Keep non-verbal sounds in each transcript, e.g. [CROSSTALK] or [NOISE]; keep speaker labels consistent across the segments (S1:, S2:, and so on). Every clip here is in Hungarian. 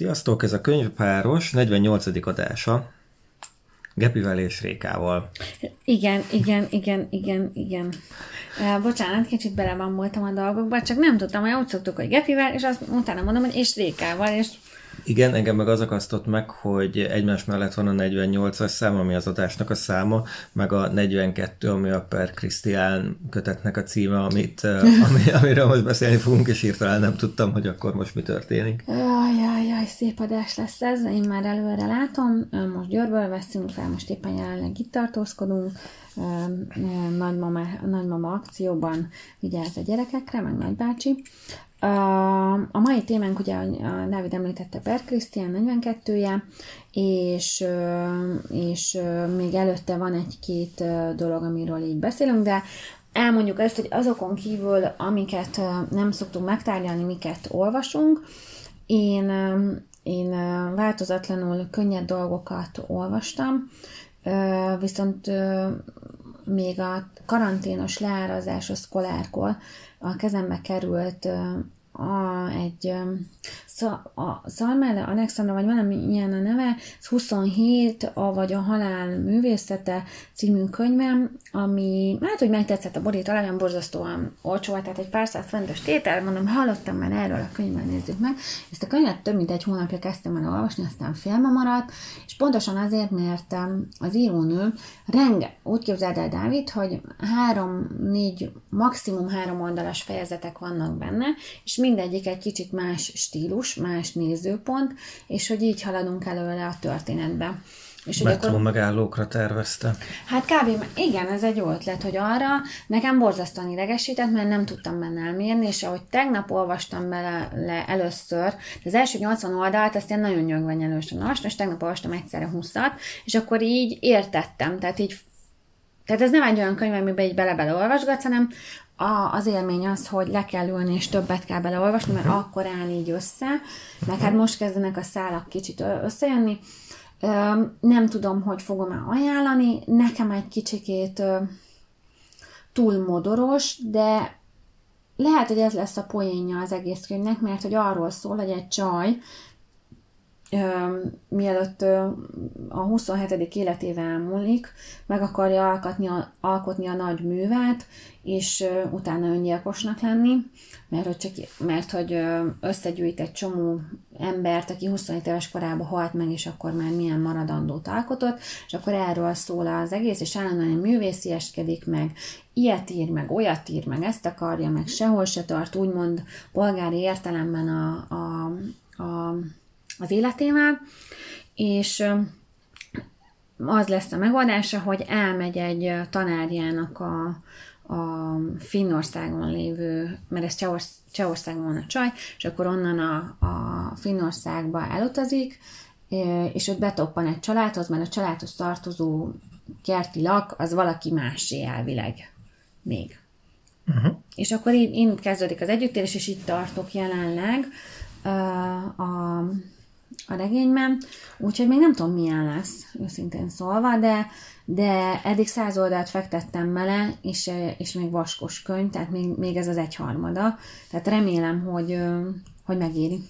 S1: Sziasztok, ez a könyvpáros 48. adása. Gepivel és Rékával.
S2: Igen, igen, igen, igen, igen. Bocsánat, kicsit bele a dolgokba, csak nem tudtam, hogy úgy szoktuk, hogy Gepivel, és azt utána mondom, hogy és Rékával, és
S1: igen, engem meg az akasztott meg, hogy egymás mellett van a 48-as szám, ami az adásnak a száma, meg a 42, ami a Per Krisztián kötetnek a címe, amit, [LAUGHS] ami, amiről most beszélni fogunk, és hirtelen nem tudtam, hogy akkor most mi történik.
S2: Jaj, jaj, jaj, szép adás lesz ez, én már előre látom, most Győrből veszünk fel, most éppen jelenleg itt tartózkodunk, nagymama, nagymama akcióban vigyáz a gyerekekre, meg nagybácsi. A mai témánk ugye a Dávid említette Per Krisztián 42-je, és, és még előtte van egy-két dolog, amiről így beszélünk, de elmondjuk ezt, hogy azokon kívül, amiket nem szoktunk megtárgyalni, miket olvasunk, én, én változatlanul könnyed dolgokat olvastam, viszont még a karanténos leárazás a szkolárkor a kezembe került a, egy a Szalmála Alexandra, vagy valami ilyen a neve, ez 27, a, vagy a halál művészete című könyvem, ami hát, hogy megtetszett a borít, olyan borzasztóan olcsó tehát egy pár száz fontos tétel, mondom, hallottam már erről a könyvben, nézzük meg. Ezt a könyvet több mint egy hónapja kezdtem el olvasni, aztán félme maradt, és pontosan azért, mert az írónő renge, úgy képzeld el, Dávid, hogy három, négy, maximum három oldalas fejezetek vannak benne, és mindegyik egy kicsit más stílus, más nézőpont, és hogy így haladunk előre a történetbe.
S1: És Metró akkor... megállókra tervezte.
S2: Hát kb. igen, ez egy jó ötlet, hogy arra nekem borzasztóan idegesített, mert nem tudtam benne elmérni, és ahogy tegnap olvastam bele le először, az első 80 oldalt azt én nagyon nyögvenyelősen olvastam, és tegnap olvastam egyszerre 20 és akkor így értettem, tehát így tehát ez nem egy olyan könyv, amiben így bele-bele olvasgatsz, hanem a, az élmény az, hogy le kell ülni, és többet kell beleolvasni, mert akkor áll így össze, meg hát most kezdenek a szálak kicsit összejönni. Nem tudom, hogy fogom-e ajánlani, nekem egy kicsikét túl modoros, de lehet, hogy ez lesz a poénja az egész könyvnek, mert hogy arról szól, hogy egy csaj, mielőtt a 27. életével elmúlik, meg akarja alkotni a, alkotni a nagy művát, és utána öngyilkosnak lenni, mert hogy, csak, mert hogy összegyűjt egy csomó embert, aki 27 éves korában halt meg, és akkor már milyen maradandót alkotott, és akkor erről szól az egész, és állandóan művészieskedik meg, ilyet ír, meg olyat ír, meg ezt akarja, meg sehol se tart, úgymond polgári értelemben a, a, a az életével, és az lesz a megoldása, hogy elmegy egy tanárjának a, a Finnországon lévő, mert ez Csehorsz, Csehországon van a csaj, és akkor onnan a, a Finnországba elutazik, és ott betoppan egy családhoz, mert a családhoz tartozó kerti lak, az valaki másé elvileg még. Uh-huh. És akkor így, így kezdődik az együttélés, és itt tartok jelenleg uh, a a regényben, úgyhogy még nem tudom milyen lesz, őszintén szólva, de, de eddig száz oldalt fektettem bele, és, és még vaskos könyv, tehát még, még ez az egyharmada, tehát remélem, hogy, hogy megéri.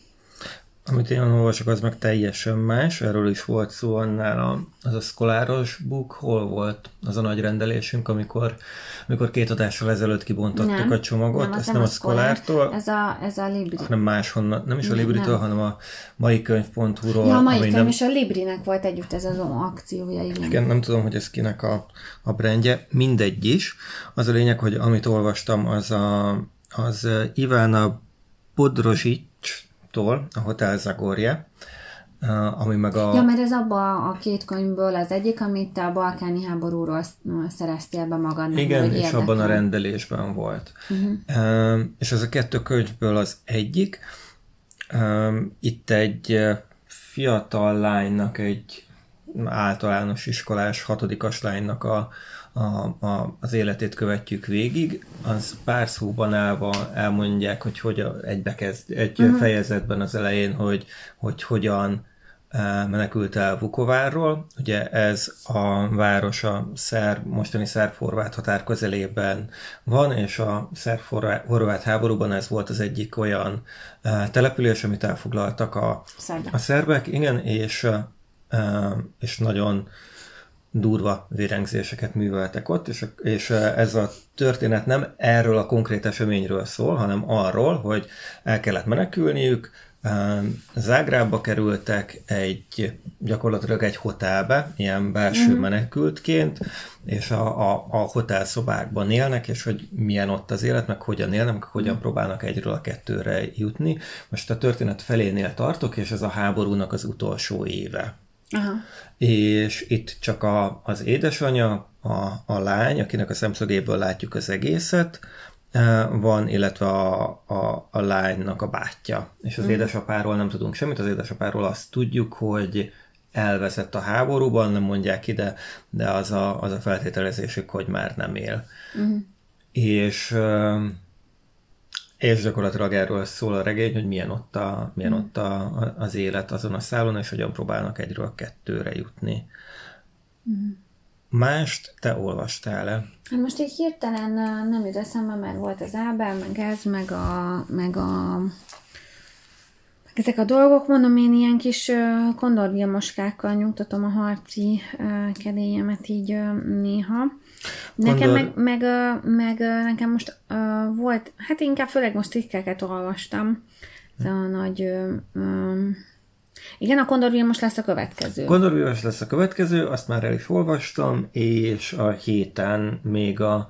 S1: Amit én olvasok, az meg teljesen más. Erről is volt szó annál az a szkoláros book. Hol volt az a nagy rendelésünk, amikor, amikor két adással ezelőtt kibontottuk nem, a csomagot? Nem, Ezt nem, nem a szkolártól.
S2: Ez a, ez a Libri.
S1: Hanem máshonnan. Nem is a Libritől, hanem a mai könyv.hu-ról.
S2: Ja, a mai könyv nem... és a Librinek volt együtt ez az akciója. Igen.
S1: igen, nem tudom, hogy ez kinek a, a brandje. Mindegy is. Az a lényeg, hogy amit olvastam, az a, az Ivana Podrozsics tól, a Hotel Zagorje, ami meg a...
S2: Ja, mert ez abban a két könyvből az egyik, amit te a balkáni háborúról szereztél be magadnak.
S1: Igen, és érdekel. abban a rendelésben volt. Uh-huh. És ez a kettő könyvből az egyik. Itt egy fiatal lánynak, egy általános iskolás hatodikas lánynak a, a, a, az életét követjük végig, az pár szóban állva elmondják, hogy hogy egybe kezd, egy uh-huh. fejezetben az elején, hogy, hogy hogyan menekült el Vukovárról. Ugye ez a város a szerb, mostani szerb-horvát határ közelében van, és a szerb-horvát háborúban ez volt az egyik olyan település, amit elfoglaltak a, a szerbek, igen, és, és nagyon durva vérengzéseket műveltek ott, és, és ez a történet nem erről a konkrét eseményről szól, hanem arról, hogy el kellett menekülniük, Zágrába kerültek egy, gyakorlatilag egy hotelbe, ilyen belső mm. menekültként, és a, a, a hotel szobákban élnek, és hogy milyen ott az élet, meg hogyan élnek, meg hogyan mm. próbálnak egyről a kettőre jutni. Most a történet felénél tartok, és ez a háborúnak az utolsó éve. Aha. És itt csak a, az édesanyja, a, a lány, akinek a szemszögéből látjuk az egészet, van, illetve a, a, a lánynak a bátyja. És az mm. édesapáról nem tudunk semmit, az édesapáról azt tudjuk, hogy elveszett a háborúban, nem mondják ide, de az a, az a feltételezésük, hogy már nem él. Mm. És és gyakorlatilag erről szól a regény, hogy milyen ott, a, milyen mm. ott a, az élet azon a szálon, és hogyan próbálnak egyről kettőre jutni. Mm. Mást te olvastál-e?
S2: Hát most egy hirtelen nem jut eszembe, mert volt az Ábel, meg ez, meg a, meg a ezek a dolgok, mondom, én ilyen kis kondorvilmoskákkal nyugtatom a harci kedélyemet így néha. Nekem Kondor... meg, meg, meg, nekem most volt, hát inkább főleg most cikkeket olvastam. Ez a nagy igen, a Kondor most lesz a következő.
S1: Kondor lesz a következő, azt már el is olvastam, és a héten még a,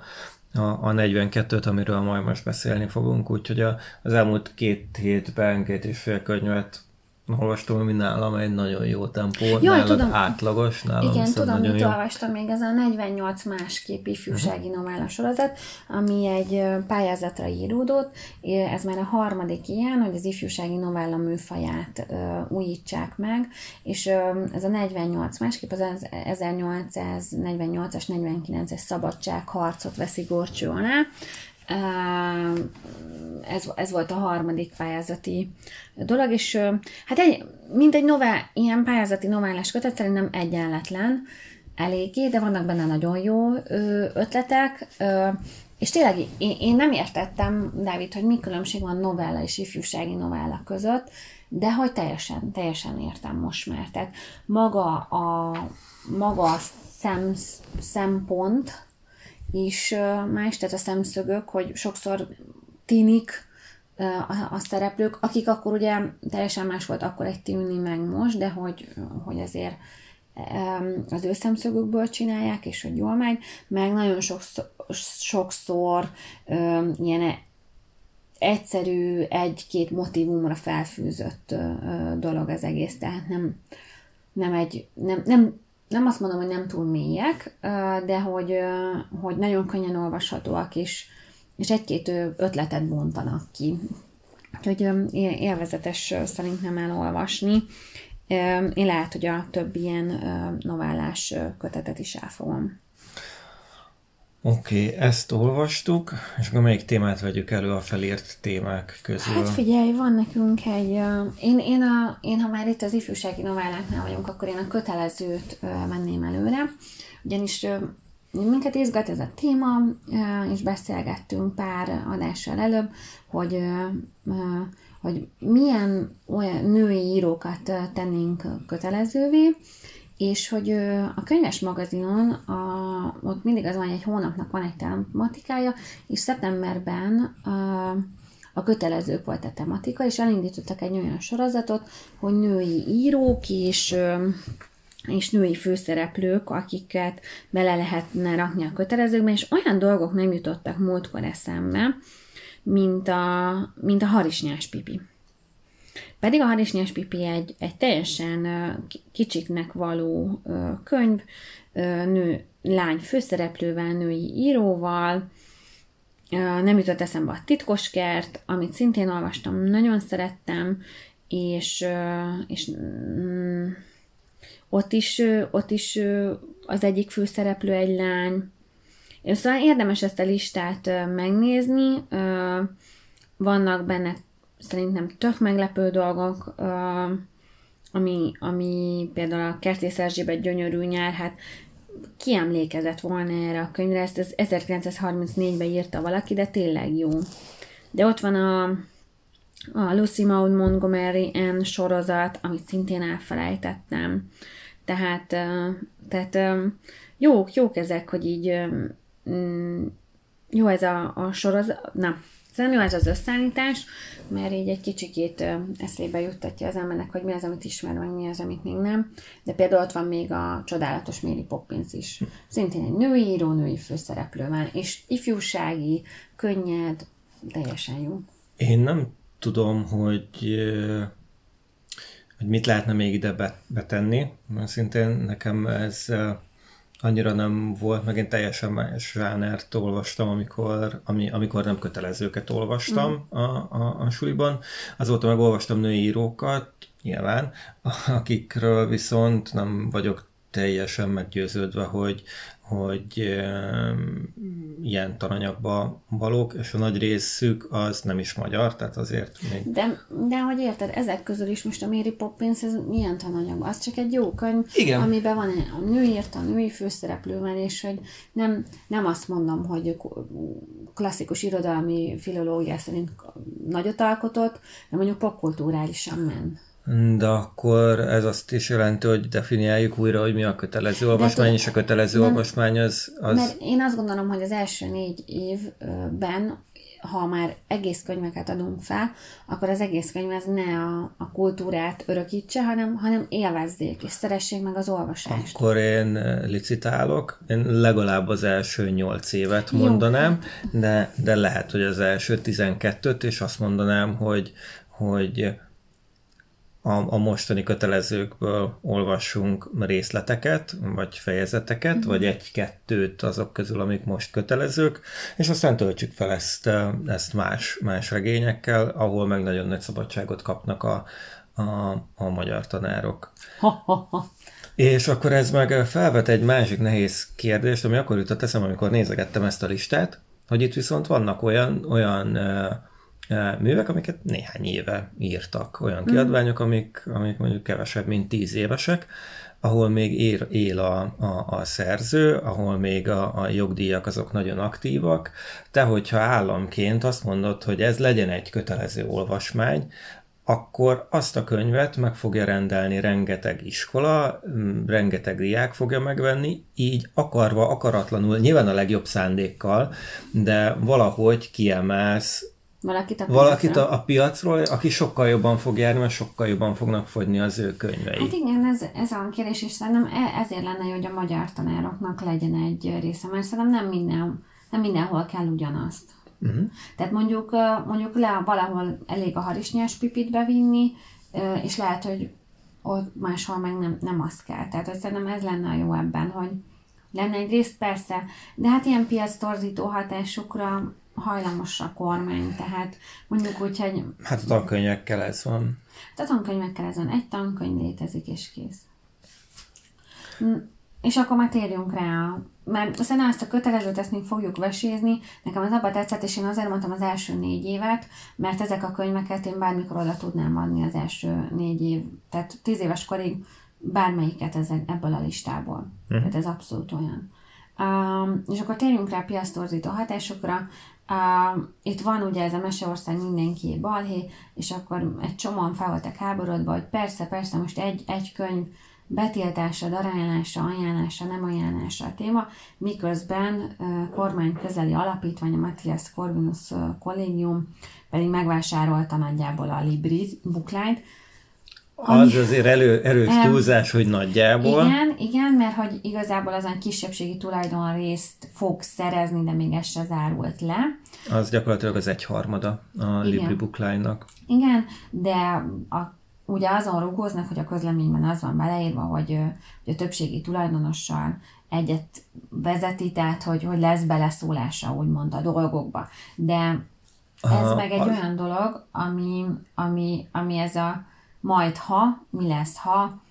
S1: a, a 42-t, amiről majd most beszélni fogunk, úgyhogy a, az elmúlt két hétben két és fél könyvet olvastam, ami nálam egy nagyon jó tempó, Jaj, nálad tudom. átlagos, nálam
S2: Igen, tudom, mit jó. olvastam még, ez a 48 másképp ifjúsági uh-huh. novella sorozat, ami egy pályázatra íródott, ez már a harmadik ilyen, hogy az ifjúsági novella műfaját uh, újítsák meg, és uh, ez a 48 másképp az 1848-as, 49-es szabadságharcot veszi gorcső alá, ez, ez volt a harmadik pályázati dolog, és hát egy, mint egy novell, ilyen pályázati novellás kötet szerintem egyenletlen, eléggé, de vannak benne nagyon jó ötletek, és tényleg én, én nem értettem, Dávid, hogy mi különbség van novella és ifjúsági novella között, de hogy teljesen, teljesen értem most már. Tehát maga a, maga a szem, szempont, is más, tehát a szemszögök, hogy sokszor tinik a szereplők, akik akkor ugye teljesen más volt akkor egy tűni meg most, de hogy, hogy azért az ő szemszögükből csinálják, és hogy jól megy, meg nagyon sokszor, sokszor ilyen egyszerű, egy-két motivumra felfűzött dolog az egész, tehát nem, nem egy, nem, nem nem azt mondom, hogy nem túl mélyek, de hogy, hogy nagyon könnyen olvashatóak, és, és egy-két ötletet bontanak ki. Úgyhogy élvezetes szerintem elolvasni. Én lehet, hogy a több ilyen novellás kötetet is elfogom.
S1: Oké, okay, ezt olvastuk, és akkor melyik témát vegyük elő a felírt témák közül?
S2: Hát figyelj, van nekünk egy... Én, én, a, én ha már itt az ifjúsági novelláknál vagyunk, akkor én a kötelezőt menném előre, ugyanis minket izgat ez a téma, és beszélgettünk pár adással előbb, hogy, hogy milyen olyan női írókat tennénk kötelezővé, és hogy a könyves magazinon a, ott mindig az van, hogy egy hónapnak van egy tematikája, és szeptemberben a, a kötelező volt a tematika, és elindítottak egy olyan sorozatot, hogy női írók és és női főszereplők, akiket bele lehetne rakni a kötelezőkbe, és olyan dolgok nem jutottak múltkor eszembe, mint a, mint a harisnyás pipi. Pedig a Harisnyás Pipi egy, egy teljesen kicsiknek való könyv, nő, lány főszereplővel, női íróval, nem jutott eszembe a titkos kert, amit szintén olvastam, nagyon szerettem, és, és mm, ott is, ott is az egyik főszereplő egy lány. Szóval érdemes ezt a listát megnézni, vannak benne szerintem tök meglepő dolgok, ami, ami például a Kertész Erzsébet gyönyörű nyár, hát ki emlékezett volna erre a könyvre, ezt az 1934-ben írta valaki, de tényleg jó. De ott van a, a Lucy Maud Montgomery N sorozat, amit szintén elfelejtettem. Tehát, tehát jók, jók ezek, hogy így jó ez a, a sorozat, na, Szerintem jó ez az összeállítás, mert így egy kicsikét eszébe juttatja az embernek, hogy mi az, amit ismer, meg mi az, amit még nem. De például ott van még a csodálatos Mary Poppins is. Szintén egy női író, női főszereplő van, és ifjúsági, könnyed, teljesen jó.
S1: Én nem tudom, hogy hogy mit lehetne még ide betenni, mert szintén nekem ez annyira nem volt, meg én teljesen más zsánert olvastam, amikor, ami, amikor nem kötelezőket olvastam mm. a, a, a suliban. Azóta meg olvastam női írókat, nyilván, [LAUGHS] akikről viszont nem vagyok teljesen meggyőződve, hogy, hogy ilyen tananyagba valók, és a nagy részük az nem is magyar, tehát azért még...
S2: De, de hogy érted, ezek közül is most a Mary Poppins, ez milyen tananyag? Az csak egy jó könyv,
S1: Igen.
S2: amiben van a nő írta, a női főszereplővel, és hogy nem, nem azt mondom, hogy klasszikus irodalmi filológia szerint nagyot alkotott, de mondjuk popkulturálisan ment.
S1: De akkor ez azt is jelenti, hogy definiáljuk újra, hogy mi a kötelező olvasmány, és a kötelező nem, olvasmány az, az...
S2: Mert én azt gondolom, hogy az első négy évben, ha már egész könyveket adunk fel, akkor az egész könyv ez ne a, a kultúrát örökítse, hanem, hanem élvezzék, és szeressék meg az olvasást.
S1: Akkor én licitálok, én legalább az első nyolc évet mondanám, de, de lehet, hogy az első tizenkettőt, és azt mondanám, hogy, hogy a, a mostani kötelezőkből olvassunk részleteket, vagy fejezeteket, mm-hmm. vagy egy-kettőt azok közül, amik most kötelezők, és aztán töltsük fel ezt, ezt más, más regényekkel, ahol meg nagyon nagy szabadságot kapnak a, a, a magyar tanárok. És akkor ez meg felvet egy másik nehéz kérdést, ami akkor jutott eszem, amikor nézegettem ezt a listát, hogy itt viszont vannak olyan, olyan művek, amiket néhány éve írtak. Olyan hmm. kiadványok, amik, amik mondjuk kevesebb, mint tíz évesek, ahol még él, él a, a, a szerző, ahol még a, a jogdíjak azok nagyon aktívak, de hogyha államként azt mondod, hogy ez legyen egy kötelező olvasmány, akkor azt a könyvet meg fogja rendelni rengeteg iskola, rengeteg diák fogja megvenni, így akarva, akaratlanul, nyilván a legjobb szándékkal, de valahogy kiemelsz
S2: Valakit a
S1: Valakit a, a piacról, aki sokkal jobban fog járni, mert sokkal jobban fognak fogyni az ő könyvei.
S2: Hát igen, ez, ez a kérdés, és szerintem e, ezért lenne jó, hogy a magyar tanároknak legyen egy része, mert szerintem nem, minden, nem mindenhol kell ugyanazt. Uh-huh. Tehát mondjuk, mondjuk le valahol elég a harisnyás pipit bevinni, és lehet, hogy ott máshol meg nem, nem azt kell. Tehát hogy szerintem ez lenne a jó ebben, hogy lenne egy rész persze, de hát ilyen piac torzító hatásokra hajlamos a kormány, tehát mondjuk úgy, hogy...
S1: Hát a tankönyvekkel ez van.
S2: A tankönyvekkel ez van. Egy tankönyv létezik, és kész. Hm, és akkor már térjünk rá, mert szerintem ezt a kötelezőt ezt még fogjuk vesézni. Nekem az abba tetszett, és én azért mondtam az első négy évet, mert ezek a könyveket én bármikor oda tudnám adni az első négy év, tehát tíz éves korig bármelyiket ezek, ebből a listából. Uh-huh. Tehát ez abszolút olyan. Um, és akkor térjünk rá a piasztorzító hatásokra. Uh, itt van ugye ez a Meseország mindenki balhé, és akkor egy csomóan fel voltak háborodva, hogy persze, persze, most egy, egy könyv betiltása, darállása, ajánlása, nem ajánlása a téma, miközben uh, kormány közeli alapítvány, a Matthias Corvinus kollégium pedig megvásárolta nagyjából a Libri bookline
S1: az azért elő, erős túlzás, hogy nagyjából.
S2: Igen, igen, mert hogy igazából azon kisebbségi tulajdon részt fog szerezni, de még ez se zárult le.
S1: Az gyakorlatilag az egyharmada a. Libri Bookline-nak.
S2: Igen, de a, ugye azon rugóznak, hogy a közleményben az van beleírva, hogy, hogy a többségi tulajdonossal egyet vezeti, tehát hogy, hogy lesz beleszólása úgymond a dolgokba. De ez Aha, meg egy az... olyan dolog, ami, ami, ami ez a majd ha, mi lesz ha,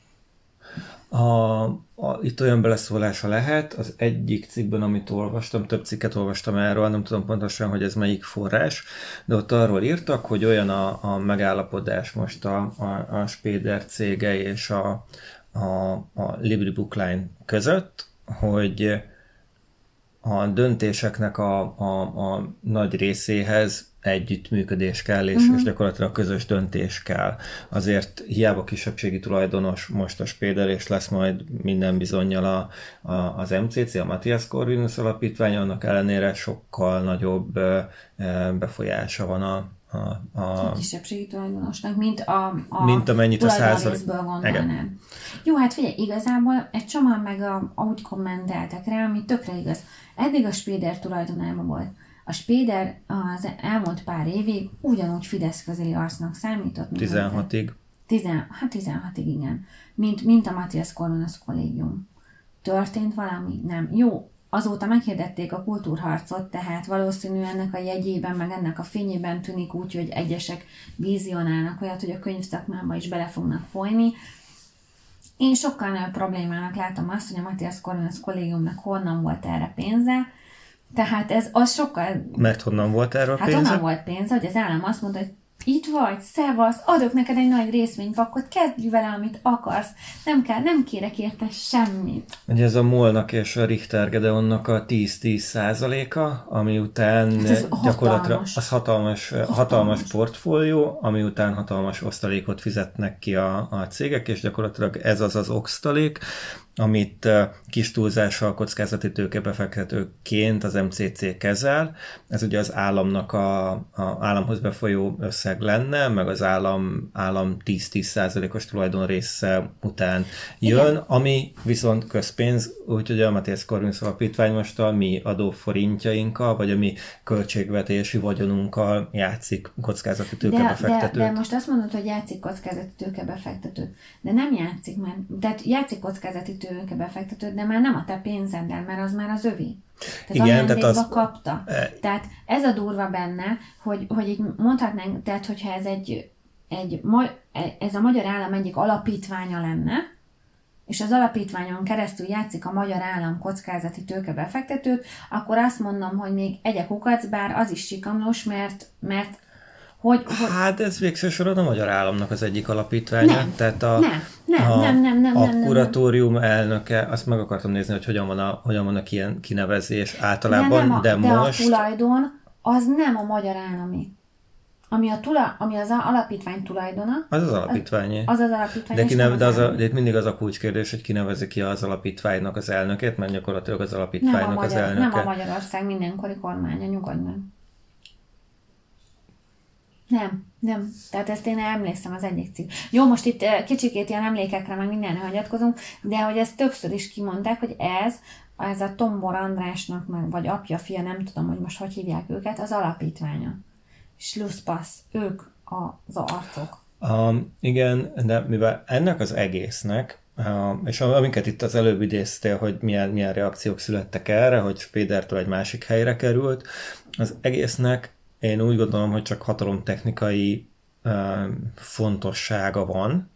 S1: A, a, itt olyan beleszólása lehet, az egyik cikkben, amit olvastam, több cikket olvastam erről, nem tudom pontosan, hogy ez melyik forrás, de ott arról írtak, hogy olyan a, a megállapodás most a, a, a Spéder cége és a, a, a Libri Bookline között, hogy a döntéseknek a, a, a nagy részéhez együttműködés kell, és, uh-huh. és gyakorlatilag közös döntés kell. Azért hiába kisebbségi tulajdonos most a Spéder, és lesz majd minden bizonyal a, a, az MCC, a Matthias Corvinus alapítvány, annak ellenére sokkal nagyobb befolyása van a, a,
S2: a, a kisebbségi tulajdonosnak, mint a, a
S1: mint amennyit a százalék.
S2: gondolnám. Jó, hát figyelj, igazából egy csomag meg a, ahogy kommenteltek rá, ami tökre igaz. Eddig a Spéder tulajdonában volt a Spéder az elmúlt pár évig ugyanúgy Fidesz közeli arcnak számított.
S1: 16-ig.
S2: Tizen, hát 16-ig, igen. Mint, mint a Matthias Corvinus kollégium. Történt valami? Nem. Jó, azóta meghirdették a kultúrharcot, tehát valószínű ennek a jegyében, meg ennek a fényében tűnik úgy, hogy egyesek vizionálnak olyat, hogy a könyvszakmába is bele fognak folyni. Én sokkal nagyobb problémának látom azt, hogy a Matthias Corvinus kollégiumnak honnan volt erre pénze, tehát ez az sokkal...
S1: Mert honnan volt erről
S2: hát pénze? Hát honnan volt pénze, hogy az állam azt mondta, hogy itt vagy, szevasz, adok neked egy nagy részvénypakot, kezdj vele, amit akarsz. Nem kell, nem kérek érte semmit.
S1: Ugye ez a Molnak és a Richter Gedeonnak a 10-10 százaléka, ami után hát gyakorlatilag az hatalmas, hatalmas, hatalmas portfólió, ami után hatalmas osztalékot fizetnek ki a, a cégek, és gyakorlatilag ez az az osztalék, amit kis túlzással kockázati tőkebefektetőként az MCC kezel. Ez ugye az államnak a, a államhoz befolyó összeg lenne, meg az állam, állam 10-10%-os tulajdon része után jön, Igen. ami viszont közpénz, úgyhogy a Matthias Corvinus alapítvány most a mi adóforintjainkkal, vagy a mi költségvetési vagyonunkkal játszik kockázati tőkebefektetőt.
S2: De, de, de most azt mondod, hogy játszik kockázati tőkebefektetőt, de nem játszik, mert tehát játszik kockázati befektetőd, de már nem a te pénzeddel, mert az már az övé. Tehát Igen, tehát az... kapta. E... Tehát ez a durva benne, hogy, hogy így mondhatnánk, tehát hogyha ez egy, egy ez a magyar állam egyik alapítványa lenne, és az alapítványon keresztül játszik a magyar állam kockázati tőkebefektetőt, akkor azt mondom, hogy még egyek kukac, bár az is sikamlós, mert, mert hogy,
S1: hogy... Hát ez végső soron a magyar államnak az egyik alapítványa.
S2: Nem,
S1: tehát a,
S2: nem, nem, a, nem, nem, nem,
S1: a
S2: nem,
S1: kuratórium nem. elnöke, azt meg akartam nézni, hogy hogyan van a, hogyan van a kinevezés általában, de, nem a, de,
S2: de
S1: most...
S2: a tulajdon az nem a magyar állami. Ami, a tula, ami az alapítvány tulajdona.
S1: Az az alapítvány.
S2: Az az alapítvány.
S1: De, kineve, de, az a, de itt mindig az a kulcskérdés, hogy kinevezi ki az alapítványnak az elnökét, mert gyakorlatilag az alapítványnak nem a magyar, az elnöke.
S2: Nem a Magyarország mindenkori kormánya, nyugodj meg. Nem, nem. Tehát ezt én emlékszem az egyik cikk. Jó, most itt kicsikét ilyen emlékekre, meg mindenre hagyatkozunk, de hogy ezt többször is kimondták, hogy ez, ez a Tombor Andrásnak, meg, vagy apja, fia, nem tudom, hogy most hogy hívják őket, az alapítványa. Schlusspassz, ők az arcok.
S1: Um, igen, de mivel ennek az egésznek, um, és amiket itt az előbb idéztél, hogy milyen, milyen reakciók születtek erre, hogy Spédertől egy másik helyre került, az egésznek én úgy gondolom, hogy csak hatalomtechnikai uh, fontossága van,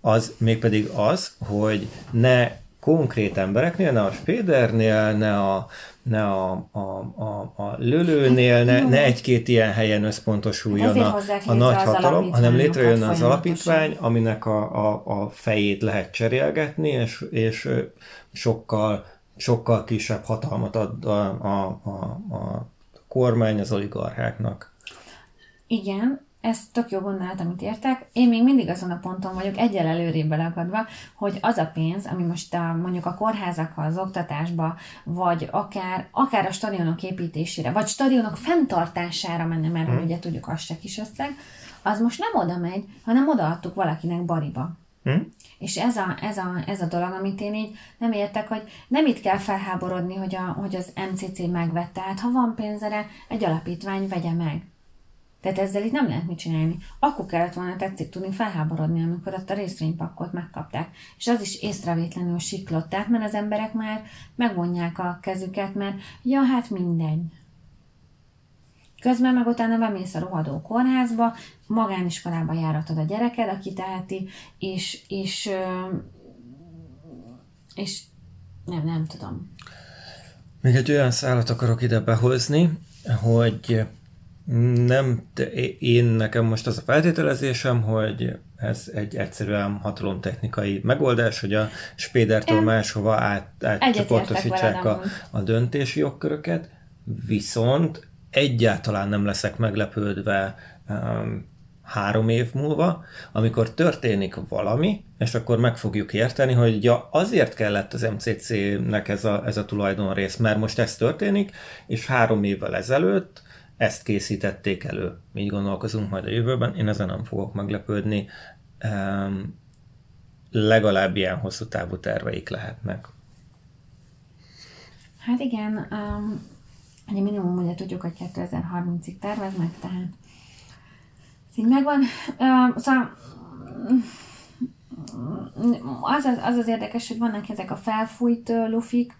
S1: az mégpedig az, hogy ne konkrét embereknél, ne a Spédernél, ne a, ne a, a, a, a lölőnél, ne, ne egy-két ilyen helyen összpontosuljon a, a nagy hatalom, hanem létrejön az alapítvány, aminek a, a, a fejét lehet cserélgetni, és, és sokkal, sokkal kisebb hatalmat ad a, a, a, a kormány az oligarcháknak.
S2: Igen, ez tök jó gondolat, amit értek. Én még mindig azon a ponton vagyok, egyel előrébb belakadva, hogy az a pénz, ami most a, mondjuk a kórházakha, az oktatásba, vagy akár, akár a stadionok építésére, vagy stadionok fenntartására menne, mert hmm. ugye tudjuk, az se kis összeg, az most nem oda megy, hanem odaadtuk valakinek bariba. Hmm? És ez a, ez, a, ez a dolog, amit én így nem értek, hogy nem itt kell felháborodni, hogy, a, hogy az MCC megvette. Hát ha van pénzere, egy alapítvány vegye meg. Tehát ezzel itt nem lehet mit csinálni. Akkor kellett volna tetszik tudni felháborodni, amikor ott a részvénypakkot megkapták. És az is észrevétlenül siklott, tehát mert az emberek már megvonják a kezüket, mert ja, hát mindegy. Közben meg utána bemész a rohadó kórházba, magániskolába járatod a gyereked, aki teheti, és, és és nem, nem tudom.
S1: Még egy olyan szállat akarok ide behozni, hogy nem, én nekem most az a feltételezésem, hogy ez egy egyszerűen hatalomtechnikai megoldás, hogy a Spédertől én máshova át, átcsoportosítsák a, a döntési jogköröket, viszont egyáltalán nem leszek meglepődve um, három év múlva, amikor történik valami, és akkor meg fogjuk érteni, hogy ja, azért kellett az MCC-nek ez a, ez a tulajdonrész, mert most ez történik, és három évvel ezelőtt ezt készítették elő. Így gondolkozunk majd a jövőben, én ezen nem fogok meglepődni. Um, legalább ilyen hosszú távú terveik lehetnek.
S2: Hát igen, um, ugye minimum ugye tudjuk, hogy 2030-ig terveznek, tehát ez így megvan. Szóval az az, az az érdekes, hogy vannak ezek a felfújt lufik,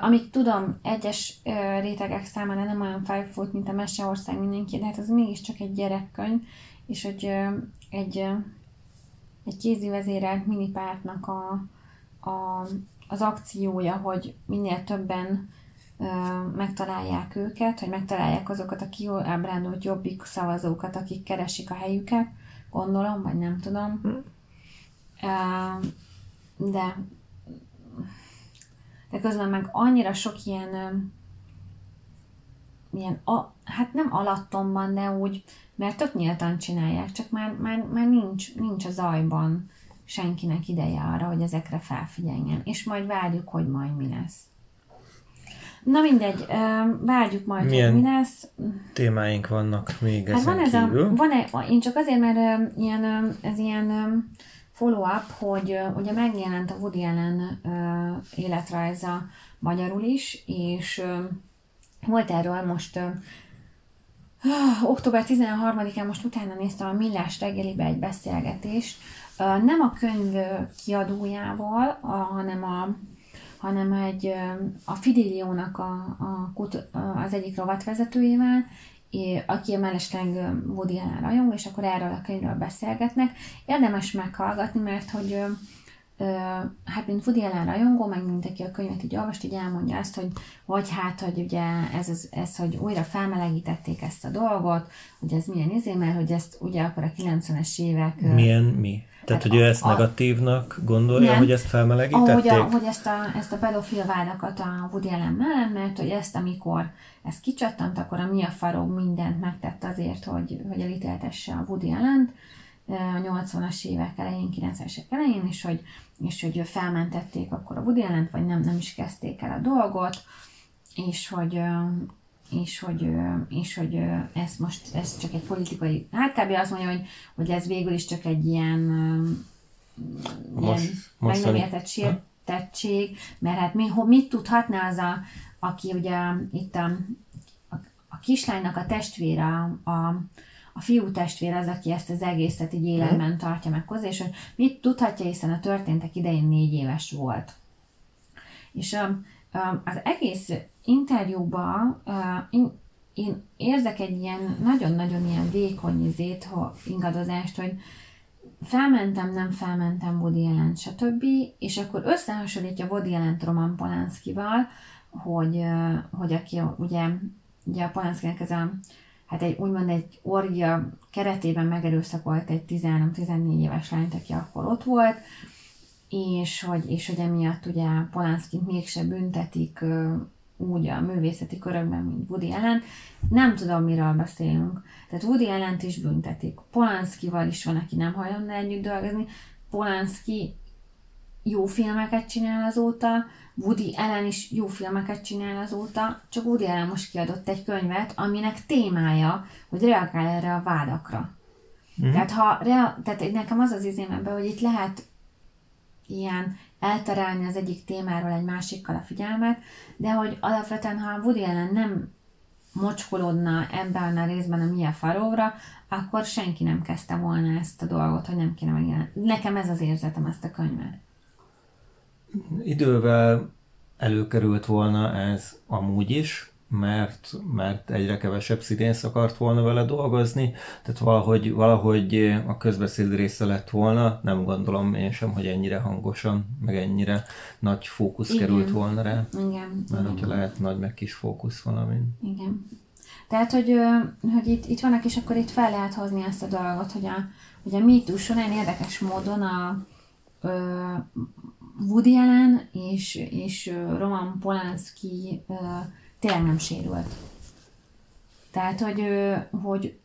S2: amik tudom, egyes rétegek számára nem olyan felfújt, mint a Meseország mindenki, de hát az mégiscsak egy gyerekkönyv, és hogy egy, egy kézi vezérelt minipártnak a, a, az akciója, hogy minél többen megtalálják őket, hogy megtalálják azokat a kiábrándult jobbik szavazókat, akik keresik a helyüket, gondolom, vagy nem tudom. Hm. De de közben meg annyira sok ilyen, ilyen a, hát nem alattomban, de úgy, mert tök nyíltan csinálják, csak már, már, már nincs, nincs a zajban senkinek ideje arra, hogy ezekre felfigyeljen. És majd várjuk, hogy majd mi lesz. Na mindegy, várjuk majd,
S1: Milyen hogy mi lesz. témáink vannak még hát ezen van ez kívül?
S2: A, van egy, én csak azért, mert ilyen, ez ilyen follow-up, hogy ugye megjelent a Woody Allen életrajza magyarul is, és volt erről most [SIGHS] október 13-án most utána néztem a Millás reggelibe egy beszélgetést, nem a könyv kiadójával, hanem a hanem egy, a Fidiliónak a, a, az egyik rovatvezetőjével, aki mellesleg Woody Allen rajong, és akkor erről a könyvről beszélgetnek. Érdemes meghallgatni, mert hogy hát mint Woody Allen rajongó, meg mint aki a könyvet így olvast, így elmondja azt, hogy vagy hát, hogy ugye ez, ez, ez, hogy újra felmelegítették ezt a dolgot, hogy ez milyen izé, mert hogy ezt ugye akkor a 90-es évek...
S1: Milyen mi? Tehát, hát hogy ő ezt a, negatívnak gondolja, nem, hogy ezt felmelegítették? Hogy,
S2: a, hogy ezt, a, ezt a pedofil vádakat a Woody Allen mellett, mert hogy ezt, amikor ez kicsattant, akkor a Mia Farrow mindent megtett azért, hogy, hogy elítéltesse a Woody allen a 80-as évek elején, 90-es évek elején, és hogy, és hogy felmentették akkor a Woody allen vagy nem, nem is kezdték el a dolgot, és hogy, és hogy, és hogy ez most ez csak egy politikai, hát kb. azt mondja, hogy, hogy ez végül is csak egy ilyen, most, ilyen most meg nem értett sértettség, mert hát mi, mit tudhatna az a, aki ugye itt a, a, a kislánynak a testvére, a, a, a fiú testvér az, aki ezt az egészet így életben tartja meg hozzá, és hogy mit tudhatja, hiszen a történtek idején négy éves volt. És a, az egész interjúban én, érzek egy ilyen nagyon-nagyon ilyen vékony izét, ha ingadozást, hogy felmentem, nem felmentem Woody allen stb. És akkor összehasonlítja Woody allen Roman Polanskival, hogy, hogy aki ugye, ugye a Polanskinek ez a hát egy úgymond egy orgia keretében megerőszakolt egy 13-14 éves lányt, aki akkor ott volt, és hogy, és hogy emiatt ugye Polanskit mégse büntetik úgy a művészeti körökben, mint Woody Allen. Nem tudom, miről beszélünk. Tehát Woody allen is büntetik. Polanskival is van, aki nem hajlandó együtt dolgozni. Polanski jó filmeket csinál azóta, Woody Allen is jó filmeket csinál azóta, csak Woody Allen most kiadott egy könyvet, aminek témája, hogy reagál erre a vádakra. Mm. Tehát, ha rea- tehát nekem az az izém ebben, hogy itt lehet ilyen elterelni az egyik témáról egy másikkal a figyelmet, de hogy alapvetően, ha Woody Allen nem mocskolódna ebben a részben a Mia Faróra, akkor senki nem kezdte volna ezt a dolgot, hogy nem kéne megjelenni. Nekem ez az érzetem ezt a könyvet.
S1: Idővel előkerült volna ez amúgy is, mert, mert egyre kevesebb színész akart volna vele dolgozni, tehát valahogy, valahogy a közbeszéd része lett volna, nem gondolom én sem, hogy ennyire hangosan, meg ennyire nagy fókusz Igen. került volna rá.
S2: Igen.
S1: Mert hogyha lehet nagy meg kis fókusz valamin.
S2: Igen. Tehát, hogy, hogy itt, itt vannak, és akkor itt fel lehet hozni ezt a dolgot, hogy a, hogy a mítus olyan érdekes módon a, Woody Allen és, és Roman Polanski tényleg nem sérült. Tehát, hogy, hogy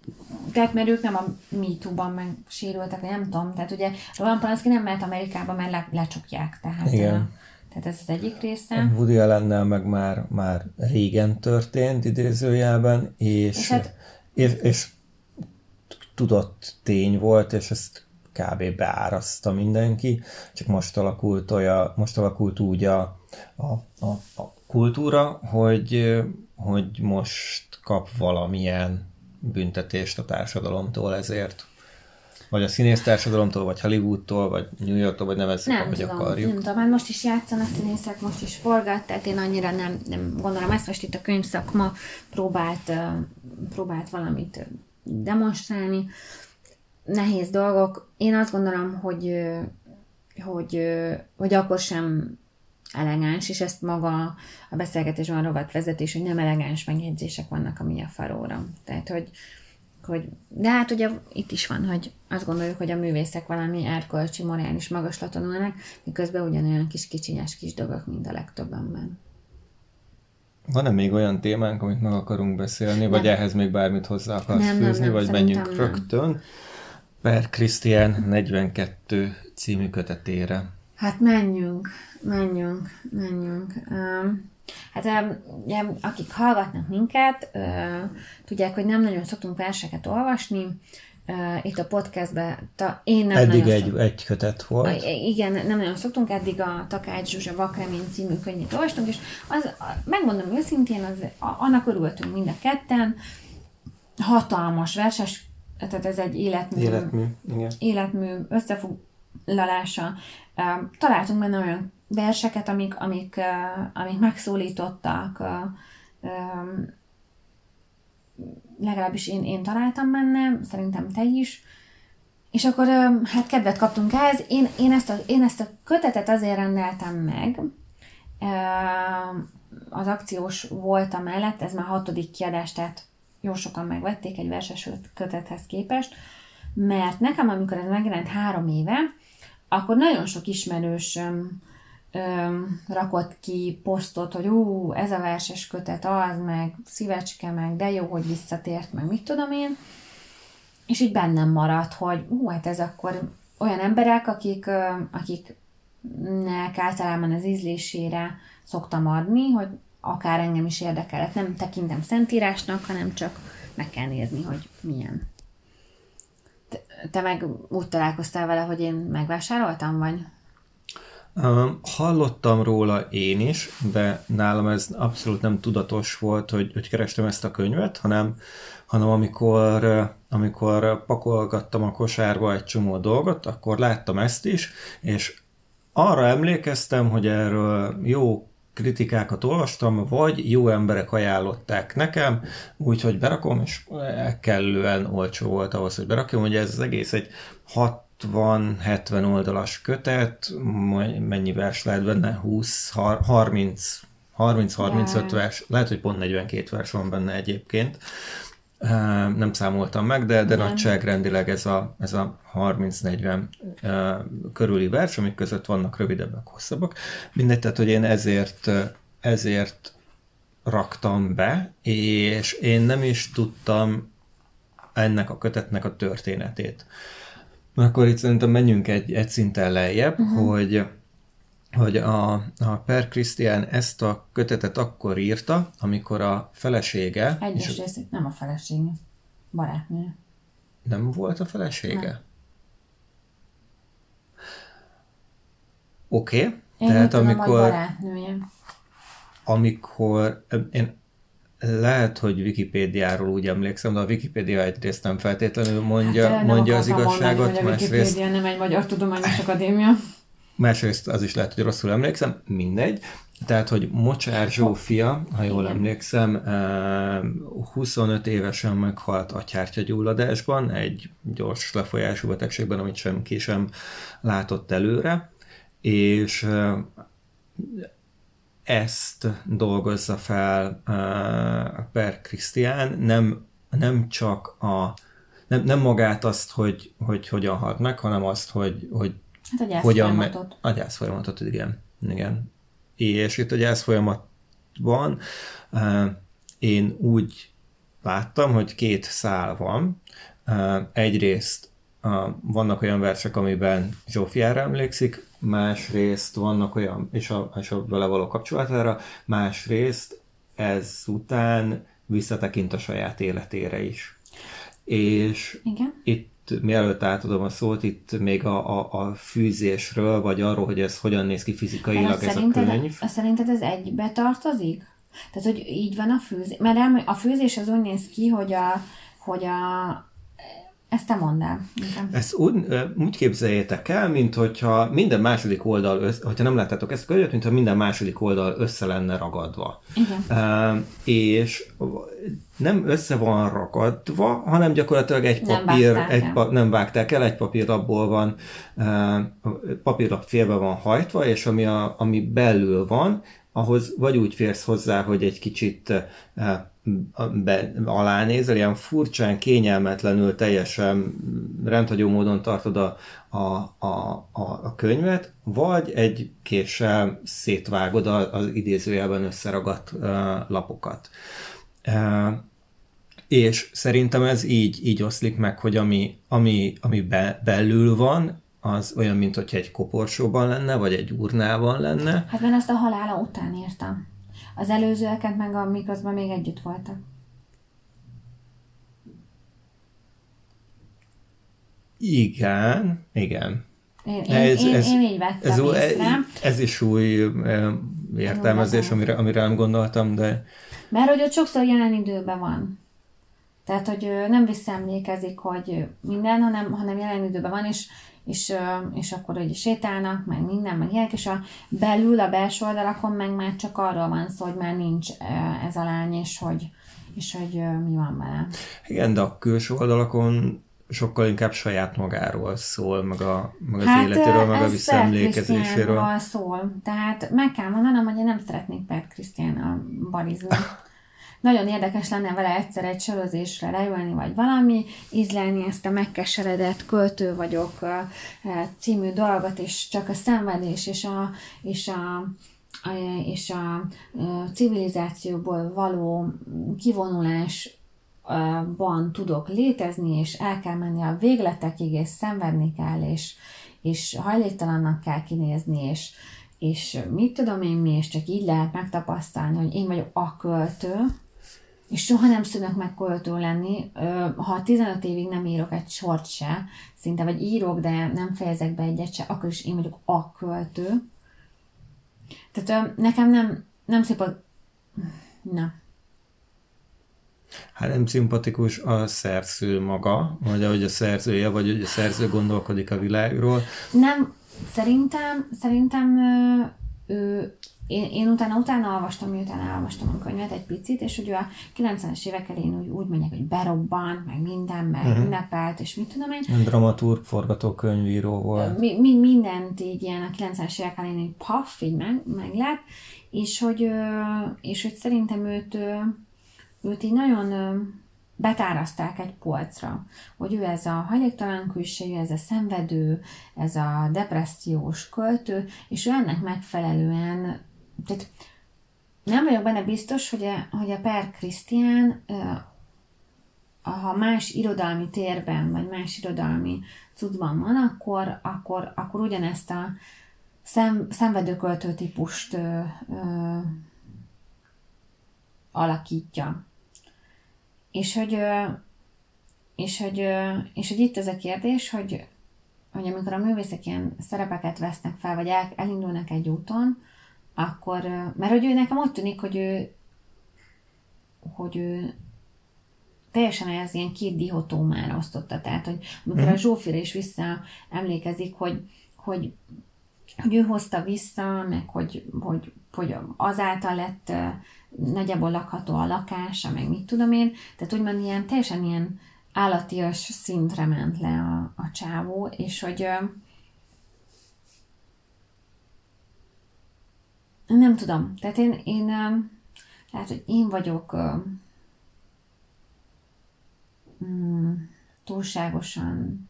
S2: tehát, mert ők nem a MeToo-ban meg sérültek, nem tudom. Tehát ugye Roman Polanski nem mehet Amerikába, mert le, lecsukják. Tehát,
S1: Igen.
S2: tehát ez az egyik része.
S1: Woody Allennel meg már, már régen történt idézőjelben, és, és, hát, és, és tudott tény volt, és ezt kb. beáraszta mindenki, csak most alakult, olyan, most alakult úgy a, a, a, a kultúra, hogy, hogy most kap valamilyen büntetést a társadalomtól ezért. Vagy a színész társadalomtól, vagy Hollywoodtól, vagy New Yorktól, vagy nevezzük, nem ahogy tudom, akarjuk.
S2: Nem tudom, mert most is játszanak színészek, most is forgat, tehát én annyira nem, nem gondolom, ezt most itt a könyvszakma próbált, próbált valamit demonstrálni nehéz dolgok. Én azt gondolom, hogy, hogy, hogy akkor sem elegáns, és ezt maga a beszélgetésben a rovat vezetés, hogy nem elegáns megjegyzések vannak a Mia Faróra. Tehát, hogy, hogy, de hát ugye itt is van, hogy azt gondoljuk, hogy a művészek valami erkölcsi, morális magaslaton ülnek, miközben ugyanolyan kis kicsinyes kis dolgok, mint a legtöbbenben.
S1: Van-e még olyan témánk, amit meg akarunk beszélni, nem. vagy ehhez még bármit hozzá akarsz nem, fűzni, nem, nem, vagy menjünk nem. rögtön? Per Christian 42 című kötetére.
S2: Hát menjünk, menjünk, menjünk. Um, hát ugye, akik hallgatnak minket, uh, tudják, hogy nem nagyon szoktunk verseket olvasni, Uh, itt a podcastben ta, én nem
S1: Eddig egy, szok... egy kötet volt.
S2: Igen, nem nagyon szoktunk, eddig a Takács Zsuzsa Vakremény című könyvét olvastunk, és az, megmondom őszintén, az, annak örültünk mind a ketten, hatalmas verses tehát ez egy életmű,
S1: életmű, igen.
S2: életmű összefoglalása. Találtunk benne olyan verseket, amik, amik, amik megszólítottak, legalábbis én, én találtam benne, szerintem te is, és akkor hát kedvet kaptunk ehhez. Én, én, ezt a, én ezt a kötetet azért rendeltem meg, az akciós volt mellett, ez már hatodik kiadás, tehát jó sokan megvették egy verses kötethez képest, mert nekem, amikor ez megjelent három éve, akkor nagyon sok ismerős öm, öm, rakott ki posztot, hogy ú, ez a verses kötet az, meg szívecske, meg de jó, hogy visszatért, meg mit tudom én. És így bennem maradt, hogy ú, hát ez akkor olyan emberek, akik, akiknek általában az ízlésére szoktam adni, hogy akár engem is érdekel. Nem tekintem szentírásnak, hanem csak meg kell nézni, hogy milyen. Te, meg úgy találkoztál vele, hogy én megvásároltam, vagy?
S1: Hallottam róla én is, de nálam ez abszolút nem tudatos volt, hogy, hogy kerestem ezt a könyvet, hanem, hanem amikor, amikor pakolgattam a kosárba egy csomó dolgot, akkor láttam ezt is, és arra emlékeztem, hogy erről jó kritikákat olvastam, vagy jó emberek ajánlották nekem, úgyhogy berakom, és kellően olcsó volt ahhoz, hogy berakjam, hogy ez az egész egy 60-70 oldalas kötet, mennyi vers lehet benne? 20, 30, 30-35 vers, lehet, hogy pont 42 vers van benne egyébként nem számoltam meg, de, de nagyságrendileg ez a, ez a 30-40 körüli vers, amik között vannak rövidebbek, hosszabbak. Mindegy, tehát, hogy én ezért, ezért raktam be, és én nem is tudtam ennek a kötetnek a történetét. Akkor itt szerintem menjünk egy, egy szinten lejjebb, uh-huh. hogy hogy a, a Per Christian ezt a kötetet akkor írta, amikor a felesége...
S2: Egyes és részét nem a felesége, barátnő.
S1: Nem volt a felesége? Oké, okay.
S2: tehát tudom, amikor... barátnője.
S1: Amikor... Én lehet, hogy Wikipédiáról úgy emlékszem, de a Wikipédia egyrészt nem feltétlenül mondja, hát, mondja az igazságot, mondani,
S2: hogy a Wikipédia másrészt... nem egy magyar tudományos akadémia
S1: másrészt az is lehet, hogy rosszul emlékszem, mindegy. Tehát, hogy Mocsár Zsófia, ha jól Igen. emlékszem, 25 évesen meghalt agyhártyagyulladásban, egy gyors lefolyású betegségben, amit semki sem látott előre, és ezt dolgozza fel Per Krisztián, nem, nem csak a nem, nem magát azt, hogy, hogy hogyan halt meg, hanem azt, hogy, hogy
S2: hát a
S1: hogyan
S2: folyamatot.
S1: Me- a gyász folyamatot, igen. igen. És itt a gyász folyamatban uh, én úgy láttam, hogy két szál van. Uh, egyrészt uh, vannak olyan versek, amiben Zsófiára emlékszik, másrészt vannak olyan, és a, és a vele való kapcsolatára, másrészt ezután visszatekint a saját életére is. És
S2: Igen.
S1: itt mielőtt átadom a szót, itt még a, a, a fűzésről, vagy arról, hogy ez hogyan néz ki fizikailag ez a könyv.
S2: Szerinted ez egybe tartozik? Tehát, hogy így van a fűzés? Mert a fűzés az úgy néz ki, hogy a, hogy a ezt te mondd el.
S1: Ezt úgy, úgy képzeljétek el, mint hogyha minden második oldal, össze, hogyha nem láttátok ezt a könyvet, mint minden második oldal össze lenne ragadva.
S2: Igen.
S1: Uh, és nem össze van ragadva, hanem gyakorlatilag egy
S2: nem
S1: papír,
S2: vágták
S1: egy, pa, nem vágták el, egy papírlapból van, uh, papírlap félbe van hajtva, és ami, a, ami belül van, ahhoz vagy úgy férsz hozzá, hogy egy kicsit uh, be, alánézel, ilyen furcsán, kényelmetlenül, teljesen rendhagyó módon tartod a, a, a, a, könyvet, vagy egy késsel szétvágod az idézőjelben összeragadt uh, lapokat. Uh, és szerintem ez így, így oszlik meg, hogy ami, ami, ami be, belül van, az olyan, mint hogyha egy koporsóban lenne, vagy egy urnában lenne.
S2: Hát mert ezt a halála után írtam. Az előzőeket meg a miközben még együtt voltak.
S1: Igen, igen.
S2: Én, ez, én, ez, én így vettem
S1: ez,
S2: észre.
S1: Ez is új értelmezés, amire, amire nem gondoltam, de...
S2: Mert hogy ott sokszor jelen időben van. Tehát, hogy nem visszaemlékezik, hogy minden, hanem, hanem jelen időben van, és, és, és akkor hogy sétálnak, meg minden, meg ilyenek, és a belül, a belső oldalakon meg már csak arról van szó, hogy már nincs ez a lány, és hogy, és hogy mi van vele.
S1: Igen, de a külső oldalakon sokkal inkább saját magáról szól, meg, a, meg az
S2: hát,
S1: életéről, meg a visszaemlékezéséről.
S2: szól. Tehát meg kell mondanom, hogy én nem szeretnék Pert Krisztiánnal barizni. [LAUGHS] Nagyon érdekes lenne vele egyszer egy sorozésre leülni, vagy valami, ízlelni ezt a megkeseredett költő vagyok című dolgot, és csak a szenvedés és a, és a és a civilizációból való kivonulásban tudok létezni, és el kell menni a végletekig, és szenvedni kell, és, és hajléktalannak kell kinézni, és, és mit tudom én mi, és csak így lehet megtapasztalni, hogy én vagyok a költő, és soha nem szűnök meg költő lenni. Ha 15 évig nem írok egy sort se, szinte vagy írok, de nem fejezek be egyet se, akkor is én vagyok a költő. Tehát nekem nem, nem szép Nem.
S1: Hát nem szimpatikus a szerző maga, vagy ahogy a szerzője, vagy hogy a szerző gondolkodik a világról.
S2: Nem, szerintem, szerintem ő én, én utána, utána olvastam, miután elolvastam a könyvet egy picit, és ugye a 90-es évek elén úgy, úgy mondják, hogy berobban, meg minden, meg uh-huh. ünnepelt, és mit tudom én.
S1: Dramaturg, forgatókönyvíró volt.
S2: Mi, mi, mindent így ilyen a 90-es évek elén így paff, így meg, meg lett, és hogy, és hogy szerintem őt, őt így nagyon betáraszták egy polcra, hogy ő ez a hajléktalan külsejű, ez a szenvedő, ez a depressziós költő, és ő ennek megfelelően tehát nem vagyok benne biztos, hogy a, hogy a Per Krisztián, ha más irodalmi térben, vagy más irodalmi cuccban van, akkor, akkor, akkor ugyanezt a szem, szenvedőköltő típust ö, ö, alakítja. És hogy, és, hogy, és hogy itt ez a kérdés, hogy, hogy amikor a művészek ilyen szerepeket vesznek fel, vagy el, elindulnak egy úton, akkor, mert hogy ő nekem úgy tűnik, hogy ő, hogy ő teljesen ez ilyen két dihotómára osztotta. Tehát, hogy amikor a Zsófira is visszaemlékezik, hogy, hogy hogy ő hozta vissza, meg hogy, hogy, hogy azáltal lett nagyjából lakható a lakása, meg mit tudom én. Tehát úgymond ilyen teljesen ilyen állatias szintre ment le a, a csávó, és hogy nem tudom. Tehát én, én lehet, hogy én vagyok mm, túlságosan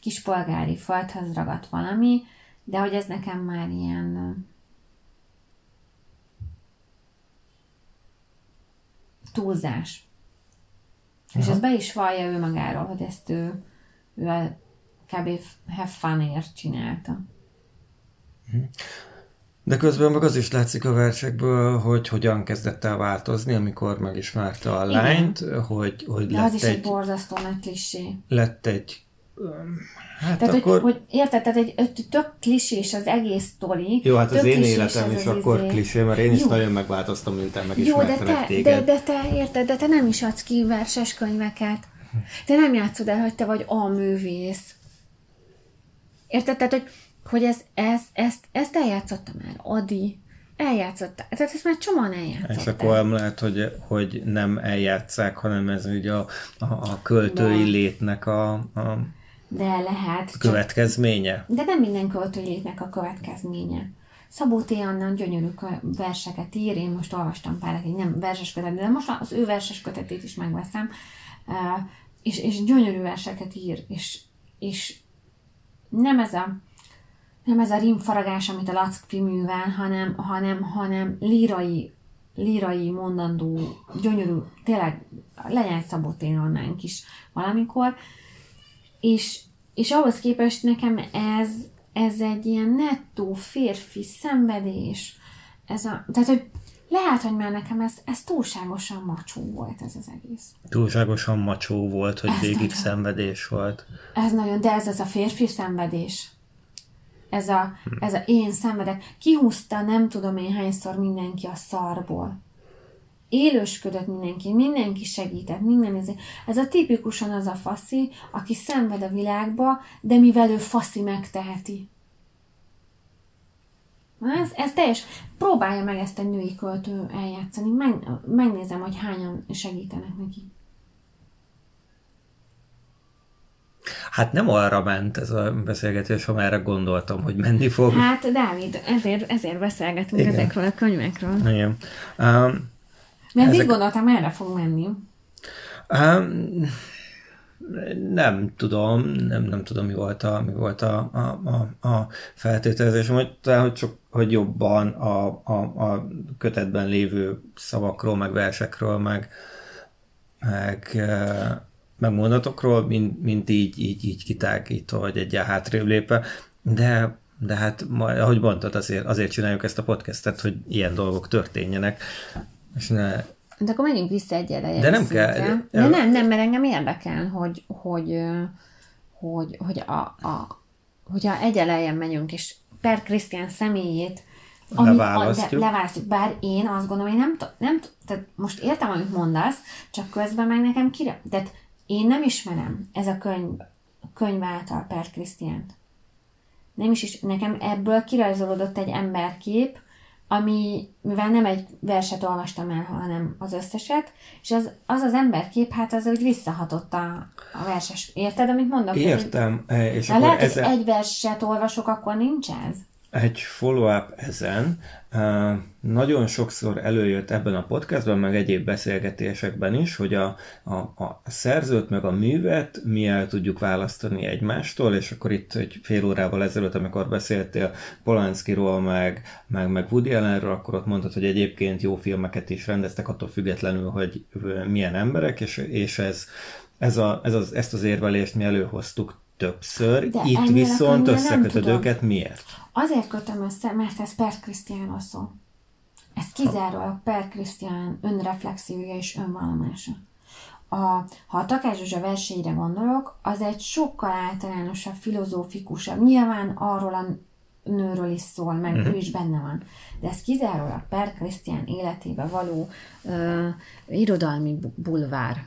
S2: kispolgári falthoz ragadt valami, de hogy ez nekem már ilyen túlzás. Aha. És ez be is vallja ő magáról, hogy ezt ő, ő a kb. have funért csinálta.
S1: De közben meg az is látszik a versekből, hogy hogyan kezdett el változni, amikor megismerte a lányt, Igen. hogy, hogy
S2: De lett az is egy, egy borzasztó nagy klisé.
S1: Lett egy
S2: Hát tehát, akkor... hogy, hogy érted, tehát egy, egy tök klisés az egész sztori.
S1: Jó, hát az én életem is akkor izé... klisé, mert én is Jó. nagyon megváltoztam, miután megismertelek Jó, de te,
S2: téged. De, de te érted, de te nem is adsz ki verses könyveket. Te nem játszod el, hogy te vagy a művész. Érted? Tehát, hogy, hogy ez, ez, ezt, ezt eljátszotta már Adi, eljátszotta. Tehát ezt már csomóan eljátszották.
S1: És akkor nem lehet, hogy, hogy nem eljátszák, hanem ez ugye a, a, a költői de. létnek a, a
S2: de lehet.
S1: Következménye?
S2: Csak, de nem minden költői létnek a következménye. Szabó T. Anna gyönyörű verseket ír, én most olvastam pár, egy nem verses kötet, de most az ő verses kötetét is megveszem, és, és gyönyörű verseket ír, és, és nem ez a nem ez a rimfaragás, amit a Lackfi művel, hanem, hanem, hanem lírai, lírai mondandó, gyönyörű, tényleg legyen egy Szabó T. Annánk is valamikor, és, és ahhoz képest nekem ez, ez egy ilyen nettó férfi szenvedés. Ez a, tehát, hogy lehet, hogy már nekem ez, ez túlságosan macsó volt ez az egész.
S1: Túlságosan macsó volt, hogy ez végig nagyon, szenvedés volt.
S2: Ez nagyon, de ez az a férfi szenvedés. Ez a, hm. ez a én szenvedek. Kihúzta nem tudom én hányszor mindenki a szarból élősködött mindenki, mindenki segített, minden ez, ez a tipikusan az a faszi, aki szenved a világba, de mivel ő faszi megteheti. Ez, ez teljes. Próbálja meg ezt egy női költő eljátszani. Meg, megnézem, hogy hányan segítenek neki.
S1: Hát nem arra ment ez a beszélgetés, amerre gondoltam, hogy menni fog.
S2: Hát, Dávid, ezért, ezért beszélgetünk Igen. ezekről a könyvekről.
S1: Igen. Um,
S2: mert Ezek... mit gondoltam, erre fog menni?
S1: Um, nem tudom, nem, nem tudom, mi volt a, mi volt a, a, a, a feltételezés, hogy talán, hogy csak hogy jobban a, a, a kötetben lévő szavakról, meg versekről, meg, meg, meg mondatokról, mint, mint így, így, így kitágítva, vagy egy hátrébb lépve, de de hát, ahogy mondtad, azért, azért csináljuk ezt a podcastet, hogy ilyen dolgok történjenek. És ne...
S2: De akkor menjünk vissza egy eleje.
S1: De nem kell.
S2: De, de nem, nem, mert engem érdekel, hogy, hogy, hogy, hogy a, a, hogyha egy elejen megyünk, és Per Krisztián személyét
S1: amit leválasztjuk.
S2: A, leválasztjuk. Bár én azt gondolom, hogy nem, nem tehát most értem, amit mondasz, csak közben meg nekem kire... Tehát én nem ismerem ez a könyv, könyv által Per Krisztiánt. Nem is, is, nekem ebből kirajzolódott egy emberkép, ami, mivel nem egy verset olvastam el, hanem az összeset, és az az, az emberkép, hát az úgy visszahatott a, a verses. Érted, amit mondok?
S1: Értem.
S2: Tehát, és akkor lehet, ezzel... egy verset olvasok, akkor nincs ez?
S1: Egy follow-up ezen. Nagyon sokszor előjött ebben a podcastban, meg egyéb beszélgetésekben is, hogy a, a, a szerzőt meg a művet mi el tudjuk választani egymástól, és akkor itt egy fél órával ezelőtt, amikor beszéltél Polanskiról, meg, meg, meg Woody Allenről, akkor ott mondtad, hogy egyébként jó filmeket is rendeztek, attól függetlenül, hogy milyen emberek, és, és ez, ez, a, ez az, ezt az érvelést mi előhoztuk többször, De itt viszont összekötöd őket miért?
S2: Azért kötöm össze, mert ez Per Krisztián szó. Ez kizárólag Per Krisztián önreflexiója és önvallomása. A, ha a Takács Zsuzsa versenyre gondolok, az egy sokkal általánosabb, filozófikusabb, nyilván arról a nőről is szól, meg uh-huh. ő is benne van. De ez kizárólag Per Krisztián életébe való uh, irodalmi bulvár.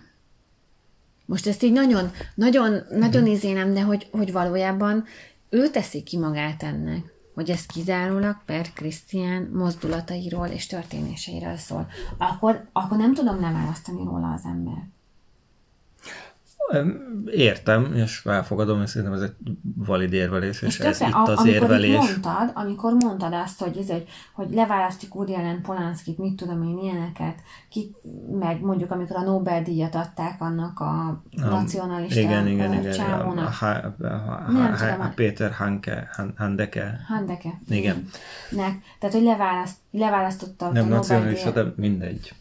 S2: Most ezt így nagyon, nagyon, uh-huh. nagyon izénem, de hogy, hogy valójában ő teszi ki magát ennek. Hogy ez kizárólag Per Krisztián mozdulatairól és történéseiről szól, akkor, akkor nem tudom leválasztani róla az ember.
S1: Értem, és elfogadom, és szerintem ez egy valid érvelés, és, és ez itt az
S2: amikor
S1: érvelés.
S2: Mondtad, amikor mondtad azt, hogy, ez, hogy, hogy leválasztjuk Woody Allen Polanskit, mit tudom én, ilyeneket, ki, meg mondjuk amikor a Nobel-díjat adták annak a nacionalista
S1: igen, igen, igen,
S2: csávónak.
S1: A, Péter Hanke, Han- Handeke.
S2: Handeke.
S1: Igen.
S2: Nek. Tehát, hogy leválaszt, leválasztotta
S1: Nem nacionalista, de mindegy.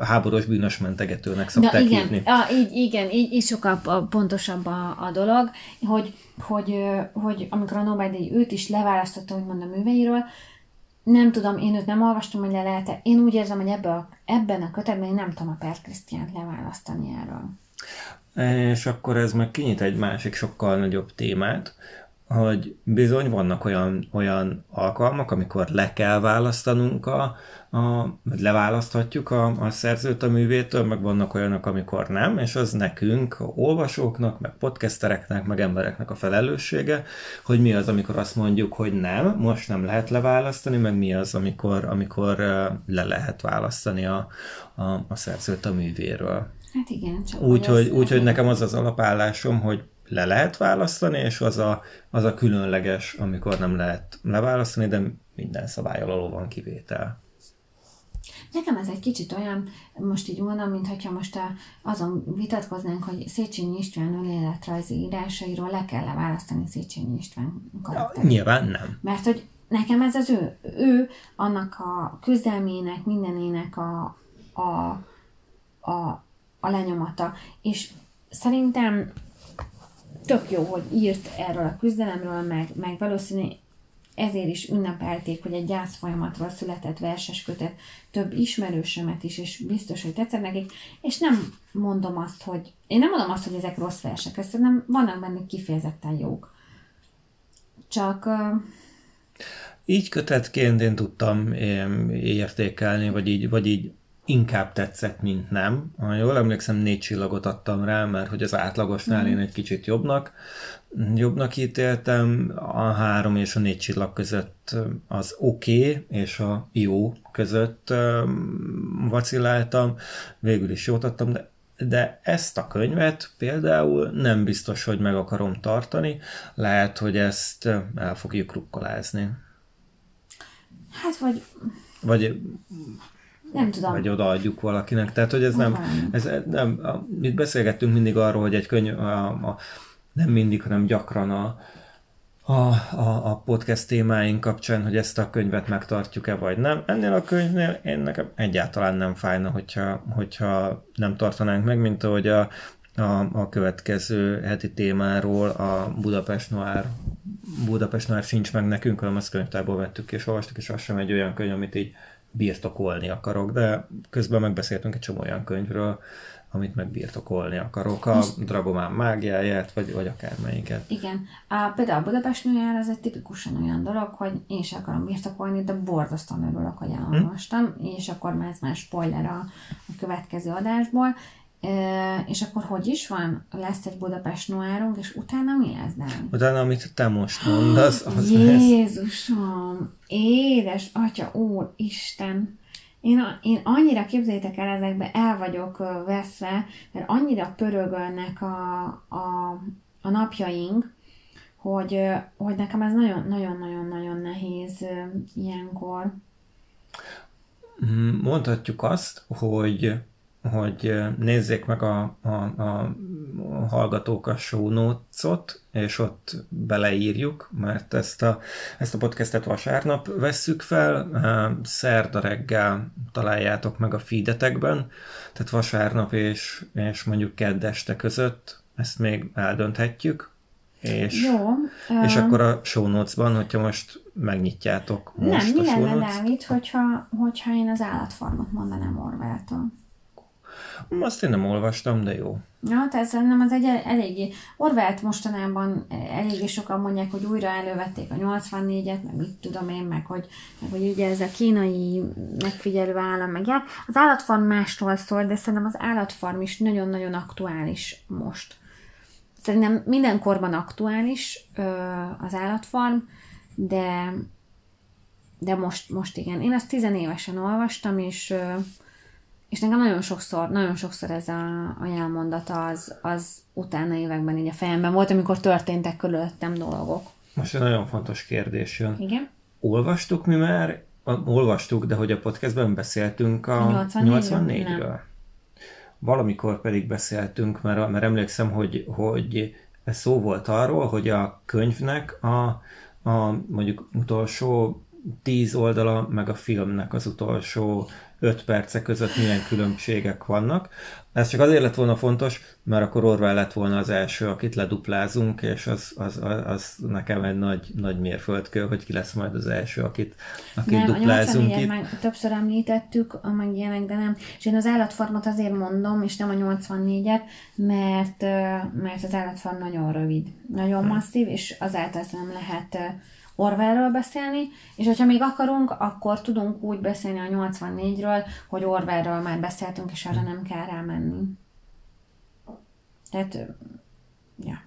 S1: Háborús bűnös mentegetőnek szokták
S2: Na igen,
S1: hívni.
S2: ah, így, igen, így, így sokkal a- pontosabb a, a dolog, hogy, hogy, hogy amikor a Nobel-díj őt is leválasztotta, úgymond a műveiről, nem tudom, én őt nem olvastam, hogy le lehet Én úgy érzem, hogy ebbe a, ebben a kötetben én nem tudom a Per Krisztiánt leválasztani erről.
S1: És akkor ez meg kinyit egy másik sokkal nagyobb témát, hogy bizony vannak olyan, olyan alkalmak, amikor le kell választanunk a, a vagy leválaszthatjuk a, a szerzőt a művétől, meg vannak olyanok, amikor nem, és az nekünk, olvasóknak, meg podcastereknek, meg embereknek a felelőssége, hogy mi az, amikor azt mondjuk, hogy nem, most nem lehet leválasztani, meg mi az, amikor, amikor le lehet választani a, a, a szerzőt a művéről.
S2: Hát igen, csak
S1: Úgyhogy úgy, hogy nekem az az alapállásom, hogy le lehet választani, és az a, az a különleges, amikor nem lehet leválasztani, de minden szabály alól van kivétel.
S2: Nekem ez egy kicsit olyan, most így mondom, mintha most a, azon vitatkoznánk, hogy Széchenyi István önéletrajzi írásairól le kell választani Széchenyi István
S1: Ja,
S2: karakterét.
S1: nyilván nem.
S2: Mert hogy nekem ez az ő, ő annak a küzdelmének, mindenének a, a, a, a lenyomata. És szerintem tök jó, hogy írt erről a küzdelemről, meg, meg valószínű ezért is ünnepelték, hogy egy gyász folyamatról született verses kötet több ismerősömet is, és biztos, hogy tetszett nekik, és nem mondom azt, hogy én nem mondom azt, hogy ezek rossz versek, ezt nem vannak benne kifejezetten jók. Csak uh,
S1: Így kötetként én tudtam én értékelni, vagy így, vagy így inkább tetszett, mint nem. Ha jól emlékszem, négy csillagot adtam rá, mert hogy az átlagosnál én egy kicsit jobbnak, jobbnak ítéltem. A három és a négy csillag között az oké, okay, és a jó között vaciláltam. Végül is jót adtam, de de ezt a könyvet például nem biztos, hogy meg akarom tartani. Lehet, hogy ezt el fogjuk rukkolázni.
S2: hát vagy
S1: Vagy
S2: nem tudom.
S1: vagy odaadjuk valakinek. Tehát, hogy ez nem, ez nem, a, itt beszélgettünk mindig arról, hogy egy könyv, a, a, nem mindig, hanem gyakran a, a, a, a podcast témáink kapcsán, hogy ezt a könyvet megtartjuk-e, vagy nem. Ennél a könyvnél én nekem egyáltalán nem fájna, hogyha, hogyha nem tartanánk meg, mint ahogy a, a, a következő heti témáról a Budapest Noir Budapest Noir sincs meg nekünk, hanem azt könyvtárból vettük és olvastuk, és az sem egy olyan könyv, amit így birtokolni akarok, de közben megbeszéltünk egy csomó olyan könyvről, amit meg birtokolni akarok, a Dragomán mágiáját, vagy, vagy akármelyiket.
S2: Igen. A, például a Budapest Nőjár az egy tipikusan olyan dolog, hogy én is akarom birtokolni, de borzasztóan örülök, hogy elolvastam, hm? és akkor már ez már spoiler a, a következő adásból. És akkor hogy is van? Lesz egy Budapest Noárunk, és utána mi lesz, Dan?
S1: Utána, amit te most mondasz, [GASPS] az lesz.
S2: Jézusom! Édes Atya, Úr, Isten! Én, én annyira képzeljétek el, ezekbe el vagyok veszve, mert annyira pörögölnek a, a, a napjaink, hogy, hogy nekem ez nagyon-nagyon-nagyon-nagyon nehéz ilyenkor.
S1: Mm, Mondhatjuk azt, hogy hogy nézzék meg a, a, a hallgatók a show notes-ot, és ott beleírjuk, mert ezt a, ezt a podcastet vasárnap vesszük fel, szerda reggel találjátok meg a feedetekben, tehát vasárnap és, és mondjuk kedd este között ezt még eldönthetjük, és,
S2: Jó.
S1: és
S2: ö,
S1: akkor a show notes-ban, hogyha most megnyitjátok most
S2: nem, mi
S1: a show
S2: lenne,
S1: notes
S2: Dávid, hogyha, hogyha én az állatfarmot mondanám Orwelltől?
S1: Azt én nem olvastam, de jó.
S2: Ja, tehát szerintem az egy el- eléggé... Orwellt mostanában eléggé sokan mondják, hogy újra elővették a 84-et, meg mit tudom én, meg hogy, meg hogy ugye ez a kínai megfigyelő állam, meg ilyen. Az állatfarm másról szól, de szerintem az állatfarm is nagyon-nagyon aktuális most. szerintem minden korban aktuális az állatfarm, de de most, most igen. Én azt tizenévesen olvastam, és és nekem nagyon sokszor, nagyon sokszor ez a, a jelmondata az, az utána években így a fejemben volt, amikor történtek körülöttem dolgok.
S1: Most egy nagyon fontos kérdés jön.
S2: Igen?
S1: Olvastuk mi már, olvastuk, de hogy a podcastben beszéltünk a, 84-ről? 84 Valamikor pedig beszéltünk, mert, mert emlékszem, hogy, hogy ez szó volt arról, hogy a könyvnek a, a mondjuk utolsó tíz oldala, meg a filmnek az utolsó 5 perce között milyen különbségek vannak. Ez csak azért lett volna fontos, mert akkor Orwell lett volna az első, akit leduplázunk, és az, az, az, az nekem egy nagy, nagy mérföldkő, hogy ki lesz majd az első, akit, akit
S2: nem,
S1: duplázunk
S2: a itt. Meg többször említettük, meg ilyenek, de nem. És én az állatfarmot azért mondom, és nem a 84-et, mert, mert az állatfarm nagyon rövid, nagyon hmm. masszív, és azáltal nem lehet Orwellről beszélni, és hogyha még akarunk, akkor tudunk úgy beszélni a 84-ről, hogy Orwellről már beszéltünk, és arra nem kell rámenni. Tehát, ja.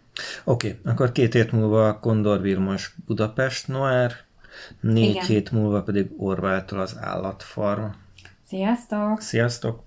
S1: Oké, okay, akkor két hét múlva Kondor Vilmos Budapest Noir, négy Igen. hét múlva pedig Orwelltől az állatfarm.
S2: Sziasztok!
S1: Sziasztok!